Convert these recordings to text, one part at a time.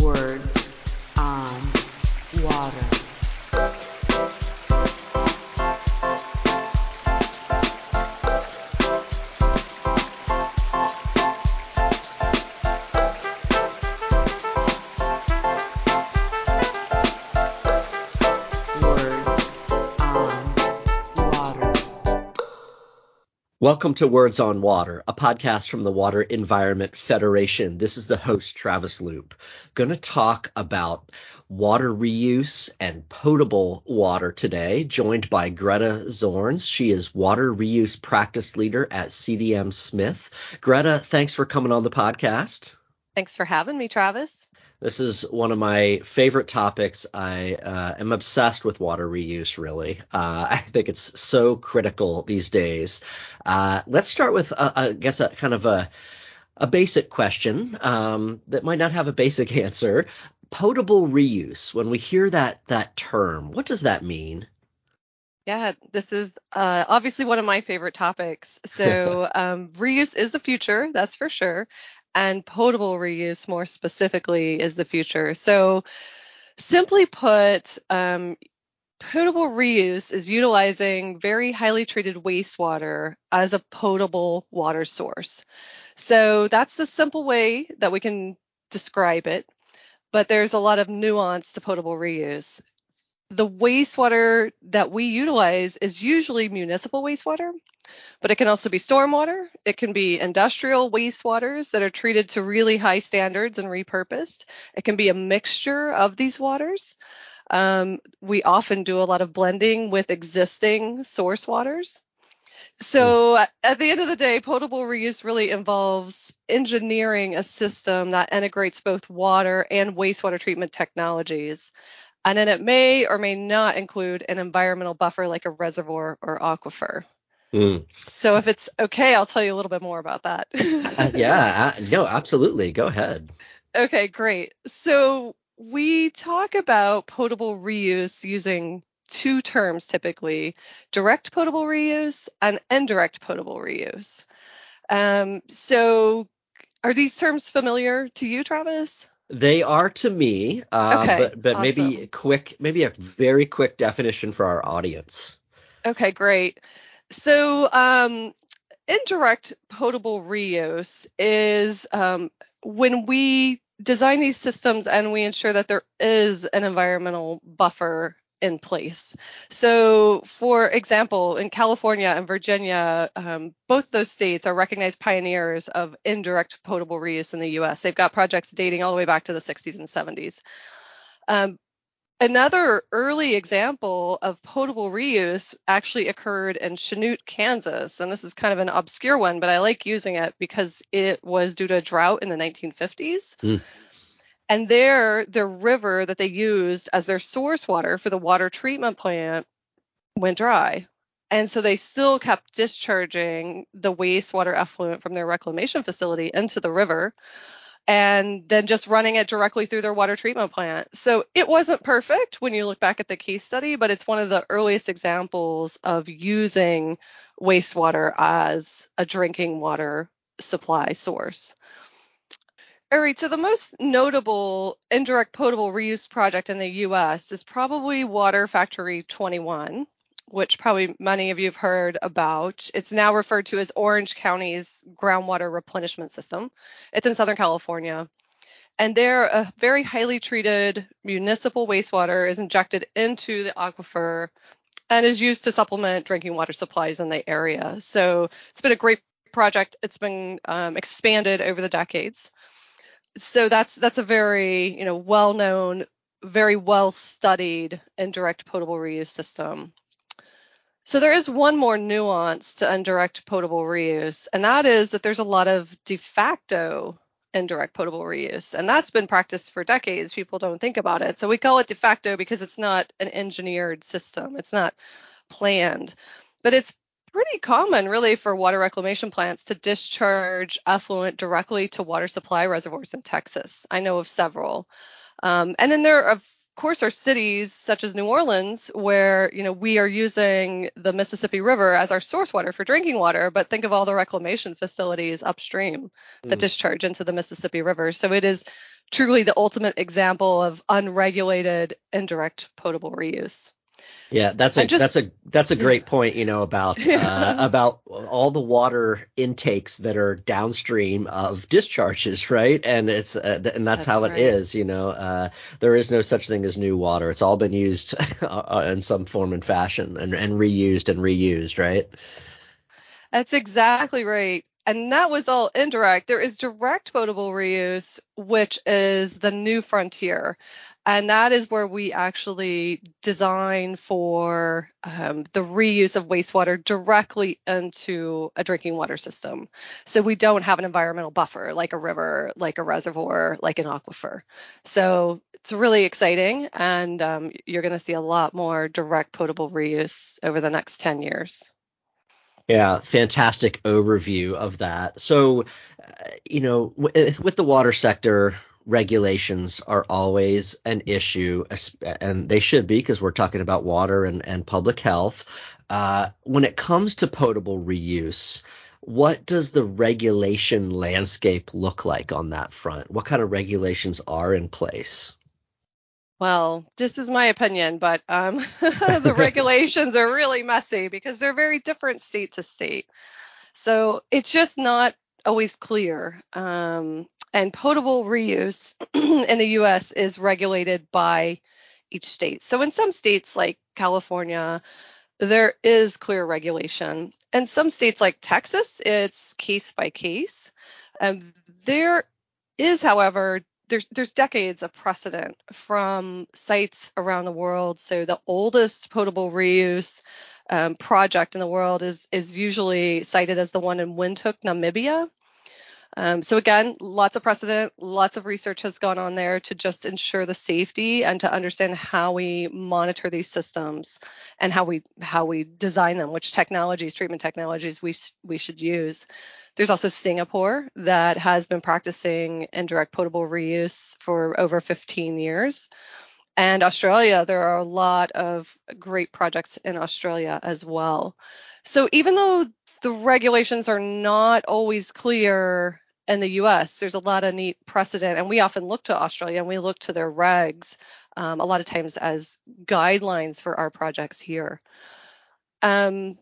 Words Welcome to Words on Water, a podcast from the Water Environment Federation. This is the host, Travis Loop. Going to talk about water reuse and potable water today, joined by Greta Zorns. She is water reuse practice leader at CDM Smith. Greta, thanks for coming on the podcast. Thanks for having me, Travis. This is one of my favorite topics. I uh, am obsessed with water reuse, really. Uh, I think it's so critical these days. Uh, let's start with, uh, I guess, a kind of a, a basic question um, that might not have a basic answer. Potable reuse. When we hear that that term, what does that mean? Yeah, this is uh, obviously one of my favorite topics. So, um, reuse is the future, that's for sure. And potable reuse, more specifically, is the future. So, simply put, um, potable reuse is utilizing very highly treated wastewater as a potable water source. So, that's the simple way that we can describe it. But there's a lot of nuance to potable reuse. The wastewater that we utilize is usually municipal wastewater, but it can also be stormwater. It can be industrial wastewaters that are treated to really high standards and repurposed. It can be a mixture of these waters. Um, we often do a lot of blending with existing source waters. So at the end of the day, potable reuse really involves engineering a system that integrates both water and wastewater treatment technologies. And then it may or may not include an environmental buffer like a reservoir or aquifer. Mm. So if it's okay, I'll tell you a little bit more about that. Uh, yeah, uh, no, absolutely. Go ahead. Okay, great. So we talk about potable reuse using two terms typically direct potable reuse and indirect potable reuse. Um, so are these terms familiar to you, Travis? They are to me, uh, Okay, but but maybe awesome. quick, maybe a very quick definition for our audience. Okay, great. So, um, indirect potable reuse is um, when we design these systems and we ensure that there is an environmental buffer in place. So, for example, in California and Virginia, um, both those states are recognized pioneers of indirect potable reuse in the US. They've got projects dating all the way back to the 60s and 70s. Um, Another early example of potable reuse actually occurred in Chanute, Kansas. And this is kind of an obscure one, but I like using it because it was due to a drought in the 1950s. Mm. And there, the river that they used as their source water for the water treatment plant went dry. And so they still kept discharging the wastewater effluent from their reclamation facility into the river and then just running it directly through their water treatment plant. So it wasn't perfect when you look back at the case study, but it's one of the earliest examples of using wastewater as a drinking water supply source. All right, so the most notable indirect potable reuse project in the US is probably Water Factory 21, which probably many of you have heard about. It's now referred to as Orange County's groundwater replenishment system. It's in Southern California. And there, a very highly treated municipal wastewater is injected into the aquifer and is used to supplement drinking water supplies in the area. So it's been a great project. It's been um, expanded over the decades. So that's that's a very you know well-known, very well-studied indirect potable reuse system. So there is one more nuance to indirect potable reuse, and that is that there's a lot of de facto indirect potable reuse, and that's been practiced for decades. People don't think about it. So we call it de facto because it's not an engineered system. It's not planned, but it's pretty common really for water reclamation plants to discharge effluent directly to water supply reservoirs in Texas. I know of several. Um, and then there, of course, are cities such as New Orleans where you know we are using the Mississippi River as our source water for drinking water. But think of all the reclamation facilities upstream that Mm. discharge into the Mississippi River. So it is truly the ultimate example of unregulated indirect potable reuse. Yeah, that's a just- that's a that's a great point. You know about uh, about all the water intakes that are downstream of discharges, right? And it's uh, th- and that's, That's how it right. is. You know, uh, there is no such thing as new water. It's all been used uh, in some form and fashion and, and reused and reused, right? That's exactly right. And that was all indirect. There is direct potable reuse, which is the new frontier. And that is where we actually design for um, the reuse of wastewater directly into a drinking water system. So we don't have an environmental buffer like a river, like a reservoir, like an aquifer. So it's really exciting. And um, you're going to see a lot more direct potable reuse over the next 10 years. Yeah, fantastic overview of that. So, uh, you know, with the water sector, regulations are always an issue, and they should be because we're talking about water and, and public health. Uh, when it comes to potable reuse, what does the regulation landscape look like on that front? What kind of regulations are in place? Well, this is my opinion, but um, the regulations are really messy because they're very different state to state. So it's just not always clear. Um, and potable reuse in the US is regulated by each state. So in some states like California, there is clear regulation. And some states like Texas, it's case by case. Um, there is, however, there's there's decades of precedent from sites around the world. So the oldest potable reuse um, project in the world is is usually cited as the one in Windhoek, Namibia. Um, so again, lots of precedent, lots of research has gone on there to just ensure the safety and to understand how we monitor these systems and how we how we design them, which technologies, treatment technologies we we should use. There's also Singapore that has been practicing indirect potable reuse for over 15 years. And Australia, there are a lot of great projects in Australia as well. So even though the regulations are not always clear in the US, there's a lot of neat precedent. And we often look to Australia and we look to their regs um, a lot of times as guidelines for our projects here. Um,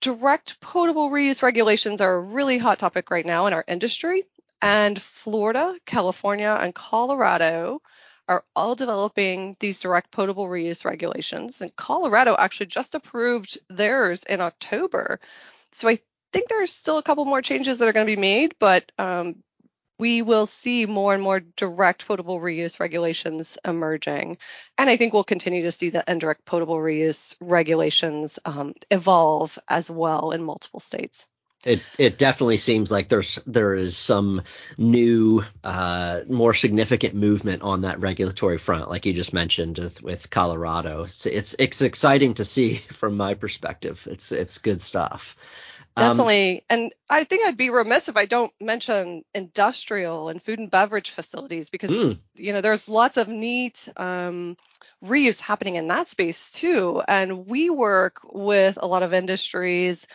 direct potable reuse regulations are a really hot topic right now in our industry. And Florida, California, and Colorado are all developing these direct potable reuse regulations. And Colorado actually just approved theirs in October. So I think there's still a couple more changes that are going to be made, but um, we will see more and more direct potable reuse regulations emerging. And I think we'll continue to see the indirect potable reuse regulations um, evolve as well in multiple states. It it definitely seems like there's there is some new, uh, more significant movement on that regulatory front, like you just mentioned with, with Colorado. It's, it's it's exciting to see from my perspective. It's it's good stuff. Um, Definitely. and I think I'd be remiss if I don't mention industrial and food and beverage facilities because, Mm. you know, there's lots of neat um, reuse happening in that space too. And we work with a lot of industries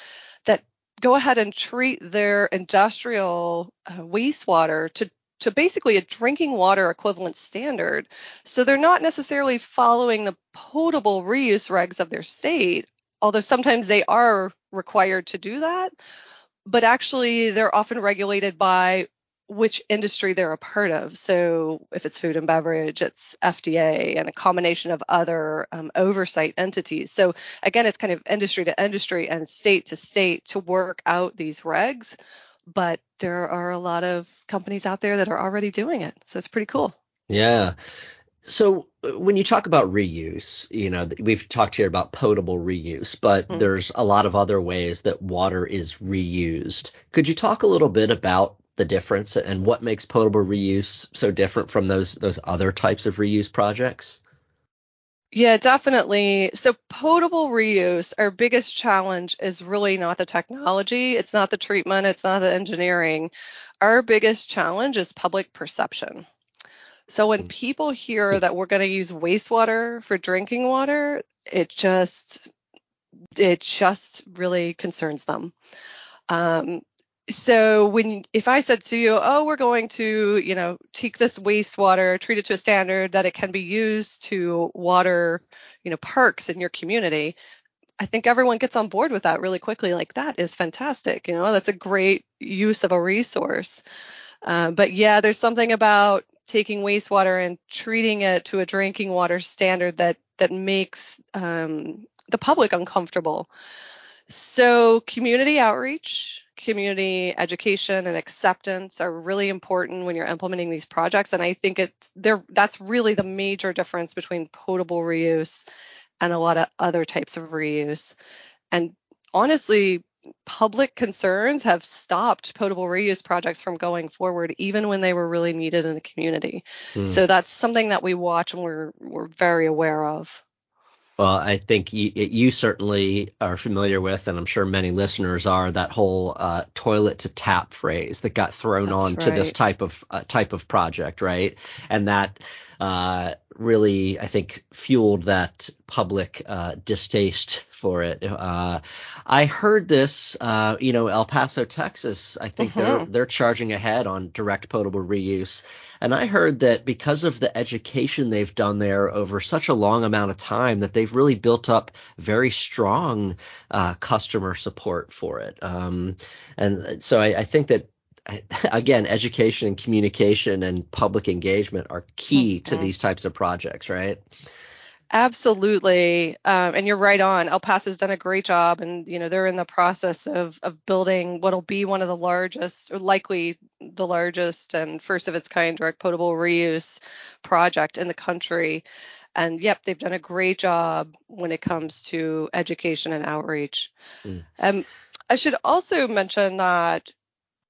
that go ahead and treat their industrial uh, wastewater to to basically a drinking water equivalent standard. So they're not necessarily following the potable reuse regs of their state, although sometimes they are required to do that. But actually, they're often regulated by which industry they're a part of. So if it's food and beverage, it's FDA and a combination of other um, oversight entities. So again, it's kind of industry to industry and state to state to work out these regs. But there are a lot of companies out there that are already doing it. So it's pretty cool. Yeah. So uh, when you talk about reuse, you know, we've talked here about potable reuse, but Mm. there's a lot of other ways that water is reused. Could you talk a little bit about the difference and what makes potable reuse so different from those those other types of reuse projects? Yeah, definitely. So potable reuse, our biggest challenge is really not the technology, it's not the treatment, it's not the engineering. Our biggest challenge is public perception. So when Mm. people hear that we're going to use wastewater for drinking water, it just it just really concerns them. Um, so when if I said to you, oh, we're going to, you know, take this wastewater, treat it to a standard that it can be used to water, you know, parks in your community, I think everyone gets on board with that really quickly. Like that is fantastic. You know, that's a great use of a resource. Um, but yeah, there's something about taking wastewater and treating it to a drinking water standard that that makes um, the public uncomfortable. So community outreach, community education, and acceptance are really important when you're implementing these projects. And I think it's there. That's really the major difference between potable reuse and a lot of other types of reuse. And honestly, public concerns have stopped potable reuse projects from going forward, even when they were really needed in the community. Mm. So that's something that we watch and we're we're very aware of. Well, I think you, you, certainly are familiar with, and I'm sure many listeners are, that whole uh, toilet to tap phrase that got thrown on right. to this type of uh, type of project, right? And that uh, really, I think, fueled that public uh, distaste for it. Uh, I heard this, uh, you know, El Paso, Texas. I think they're mm-hmm. they're charging ahead on direct potable reuse, and I heard that because of the education they've done there over such a long amount of time, that they've really built up very strong uh, customer support for it. Um, and so I, I think that again, education and communication and public engagement are key mm-hmm. to these types of projects, right? Absolutely, um, and you're right on. El Paso's done a great job, and you know they're in the process of of building what'll be one of the largest, or likely the largest and first of its kind direct potable reuse project in the country. And yep, they've done a great job when it comes to education and outreach. Mm. Um, I should also mention that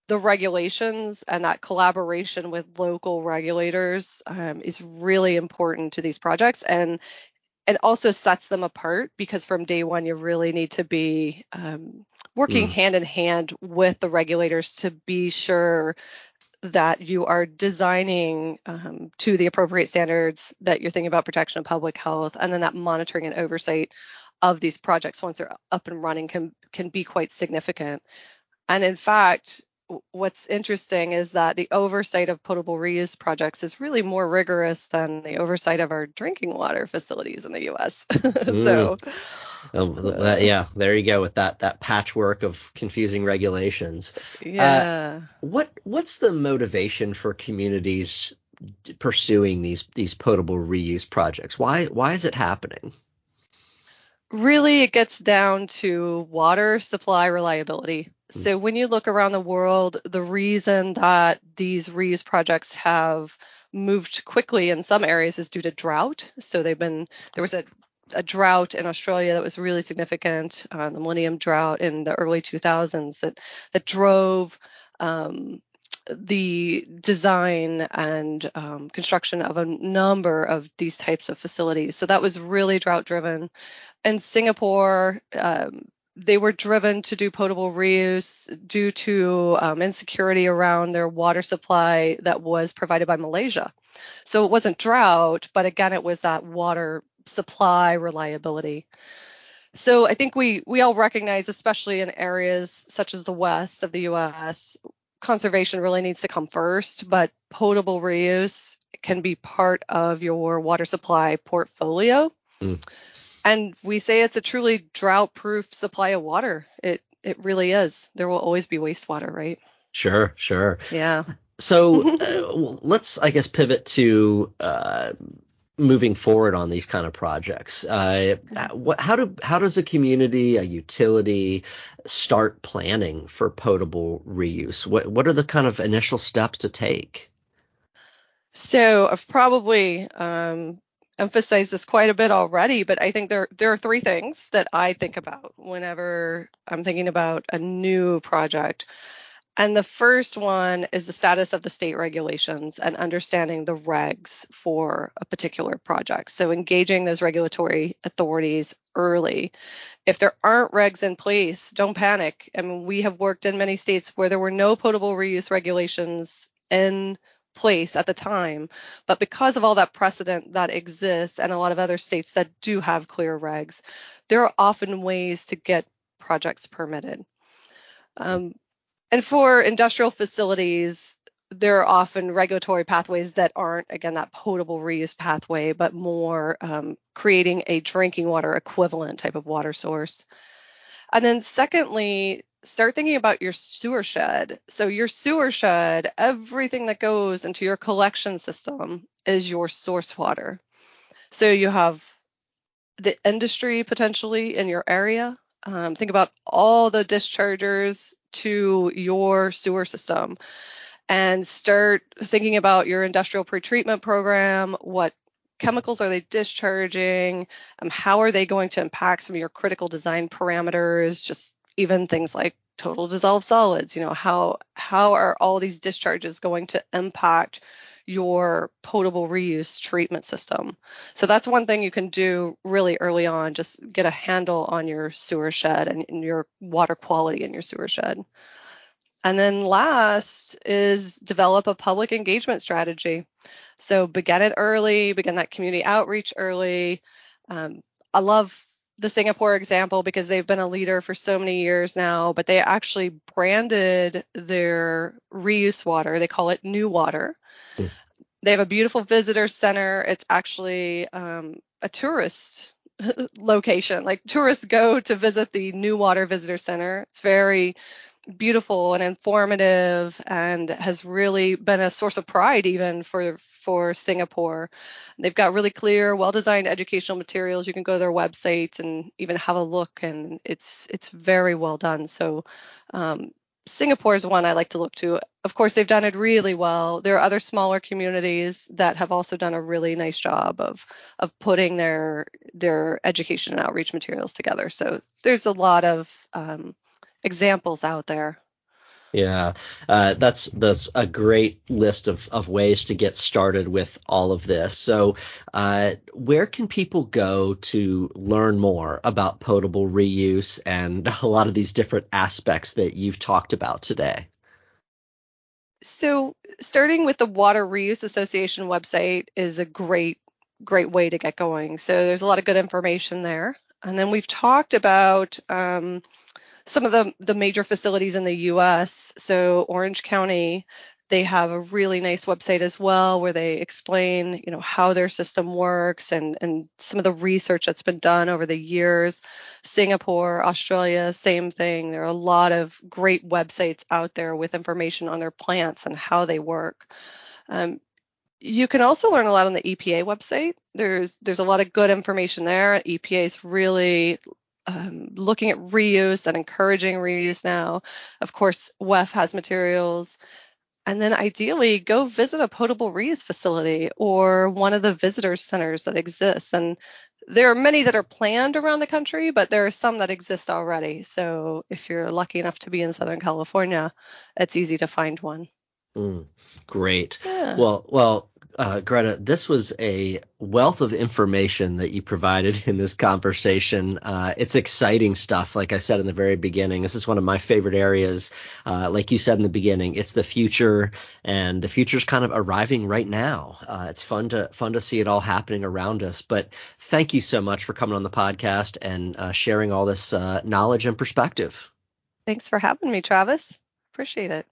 the regulations and that collaboration with local regulators um, is really important to these projects and it also sets them apart because from day one you really need to be um, working mm. hand in hand with the regulators to be sure that you are designing um, to the appropriate standards that you're thinking about protection of public health and then that monitoring and oversight of these projects once they're up and running can can be quite significant and in fact what's interesting is that the oversight of potable reuse projects is really more rigorous than the oversight of our drinking water facilities in the US. so um, that, yeah, there you go with that that patchwork of confusing regulations. Uh, yeah. Uh, what what's the motivation for communities pursuing these these potable reuse projects? Why why is it happening? Really, it gets down to water supply reliability. Mm. So when you look around the world, the reason that these reuse projects have moved quickly in some areas is due to drought. So they've been there was a a drought in Australia that was really significant, uh, the Millennium Drought in the early 2000s that that drove um, the design and um, construction of a number of these types of facilities. So that was really drought driven. In Singapore, um, they were driven to do potable reuse due to um, insecurity around their water supply that was provided by Malaysia. So it wasn't drought, but again, it was that water supply reliability. So I think we we all recognize, especially in areas such as the west of the U.S., conservation really needs to come first, but potable reuse can be part of your water supply portfolio. Mm and we say it's a truly drought proof supply of water. It it really is. There will always be wastewater, right? Sure, sure. Yeah. So uh, let's, I guess, pivot to uh, moving forward on these kind of projects. Uh, what, how do how does a community, a utility, start planning for potable reuse? What what are the kind of initial steps to take? So I've probably um, emphasized this quite a bit already, but I think there there are three things that I think about whenever I'm thinking about a new project. And the first one is the status of the state regulations and understanding the regs for a particular project. So engaging those regulatory authorities early. If there aren't regs in place, don't panic. I mean, we have worked in many states where there were no potable reuse regulations in place at the time. But because of all that precedent that exists and a lot of other states that do have clear regs, there are often ways to get projects permitted. Um, and for industrial facilities, there are often regulatory pathways that aren't, again, that potable reuse pathway, but more um, creating a drinking water equivalent type of water source. And then, secondly, start thinking about your sewer shed. So, your sewer shed, everything that goes into your collection system is your source water. So, you have the industry potentially in your area. Um, think about all the dischargers to your sewer system and start thinking about your industrial pretreatment program. What chemicals are they discharging? Um, how are they going to impact some of your critical design parameters? Just even things like total dissolved solids. You know, how how are all these discharges going to impact your potable reuse treatment system. So that's one thing you can do really early on, just get a handle on your sewer shed and, and your water quality in your sewer shed. And then last is develop a public engagement strategy. So begin it early, begin that community outreach early. Um, I love the Singapore example because they've been a leader for so many years now, but they actually branded their reuse water. They call it NEWater. Mm. They have a beautiful visitor center. It's actually um, a tourist location. Like tourists go to visit the NEWater Visitor Center. It's very beautiful and informative and has really been a source of pride even for for Singapore. They've got really clear, well-designed educational materials. You can go to their website and even have a look, and it's it's very well done. So um, Singapore is one I like to look to. Of course, they've done it really well. There are other smaller communities that have also done a really nice job of of putting their their education and outreach materials together. So there's a lot of um, examples out there. Yeah, uh, that's that's a great list of, of ways to get started with all of this. So, uh, where can people go to learn more about potable reuse and a lot of these different aspects that you've talked about today? So, starting with the WateReuse Association website is a great great way to get going. So, there's a lot of good information there. And then we've talked about um, some of the, the major facilities in the US. So Orange County, they have a really nice website as well where they explain, you know, how their system works and, and some of the research that's been done over the years. Singapore, Australia, same thing. There are a lot of great websites out there with information on their plants and how they work. Um, you can also learn a lot on the EPA website. There's there's a lot of good information there. EPA is really um, looking at reuse and encouraging reuse now. Of course, WEF has materials. And then ideally, go visit a potable reuse facility or one of the visitor centers that exists. And there are many that are planned around the country, but there are some that exist already. So if you're lucky enough to be in Southern California, it's easy to find one. Mm, great. Yeah. Well, well, uh, Greta, this was a wealth of information that you provided in this conversation. Uh, it's exciting stuff. Like I said in the very beginning, this is one of my favorite areas. Uh, like you said in the beginning, it's the future, and the future is kind of arriving right now. Uh, it's fun to fun to see it all happening around us. But thank you so much for coming on the podcast and uh, sharing all this uh, knowledge and perspective. Thanks for having me, Travis. Appreciate it.